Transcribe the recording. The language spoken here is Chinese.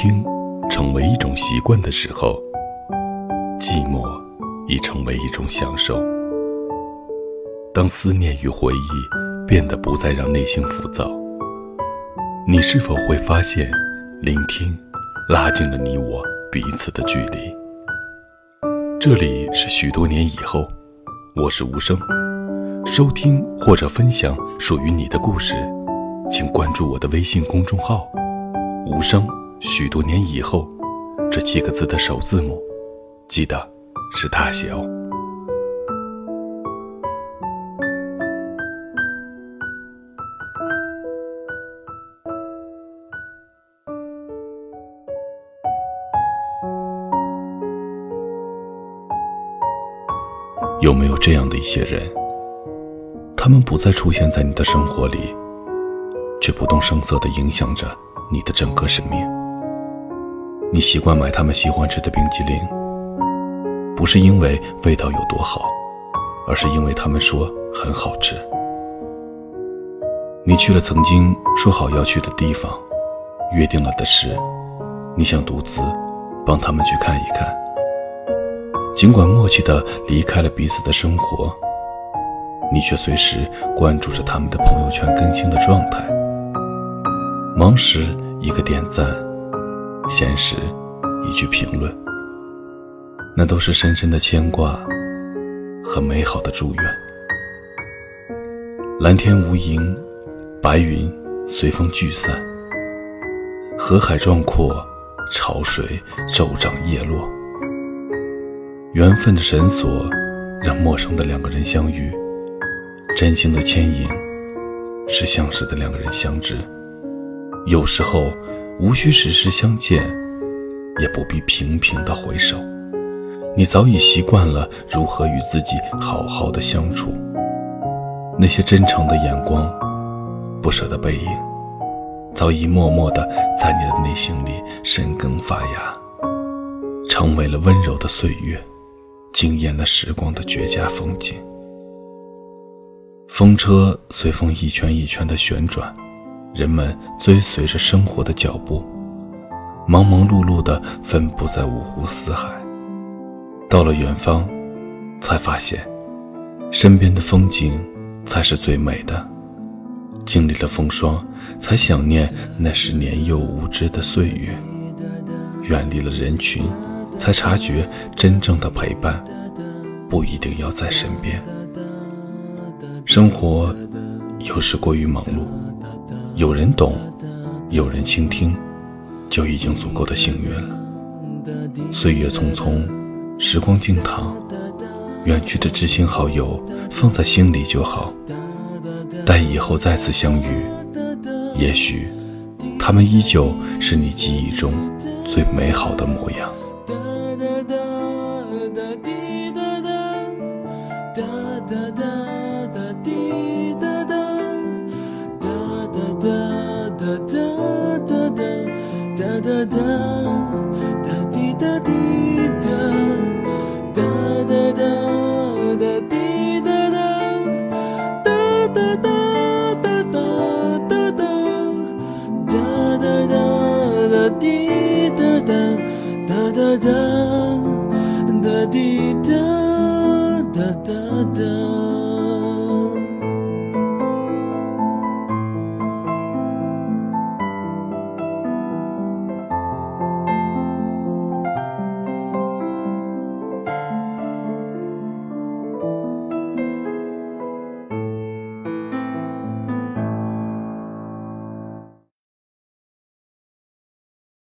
听成为一种习惯的时候，寂寞已成为一种享受。当思念与回忆变得不再让内心浮躁，你是否会发现，聆听拉近了你我彼此的距离？这里是许多年以后，我是无声。收听或者分享属于你的故事，请关注我的微信公众号“无声”。许多年以后，这七个字的首字母，记得是大写哦。有没有这样的一些人？他们不再出现在你的生活里，却不动声色地影响着你的整个生命。你习惯买他们喜欢吃的冰激凌，不是因为味道有多好，而是因为他们说很好吃。你去了曾经说好要去的地方，约定了的事，你想独自帮他们去看一看。尽管默契的离开了彼此的生活，你却随时关注着他们的朋友圈更新的状态。忙时一个点赞。闲时，一句评论，那都是深深的牵挂和美好的祝愿。蓝天无垠，白云随风聚散，河海壮阔，潮水骤涨叶落。缘分的绳索，让陌生的两个人相遇；真心的牵引，是相识的两个人相知。有时候。无需时时相见，也不必频频的回首。你早已习惯了如何与自己好好的相处。那些真诚的眼光，不舍的背影，早已默默的在你的内心里生根发芽，成为了温柔的岁月，惊艳了时光的绝佳风景。风车随风一圈一圈的旋转。人们追随着生活的脚步，忙忙碌碌地分布在五湖四海。到了远方，才发现，身边的风景才是最美的。经历了风霜，才想念那时年幼无知的岁月。远离了人群，才察觉真正的陪伴不一定要在身边。生活有时过于忙碌。有人懂，有人倾听，就已经足够的幸运了。岁月匆匆，时光静躺，远去的知心好友放在心里就好。待以后再次相遇，也许他们依旧是你记忆中最美好的模样。哒哒哒滴哒滴哒哒哒哒哒滴哒哒哒哒哒哒哒哒哒哒哒哒哒滴哒哒哒哒哒哒滴哒哒哒哒。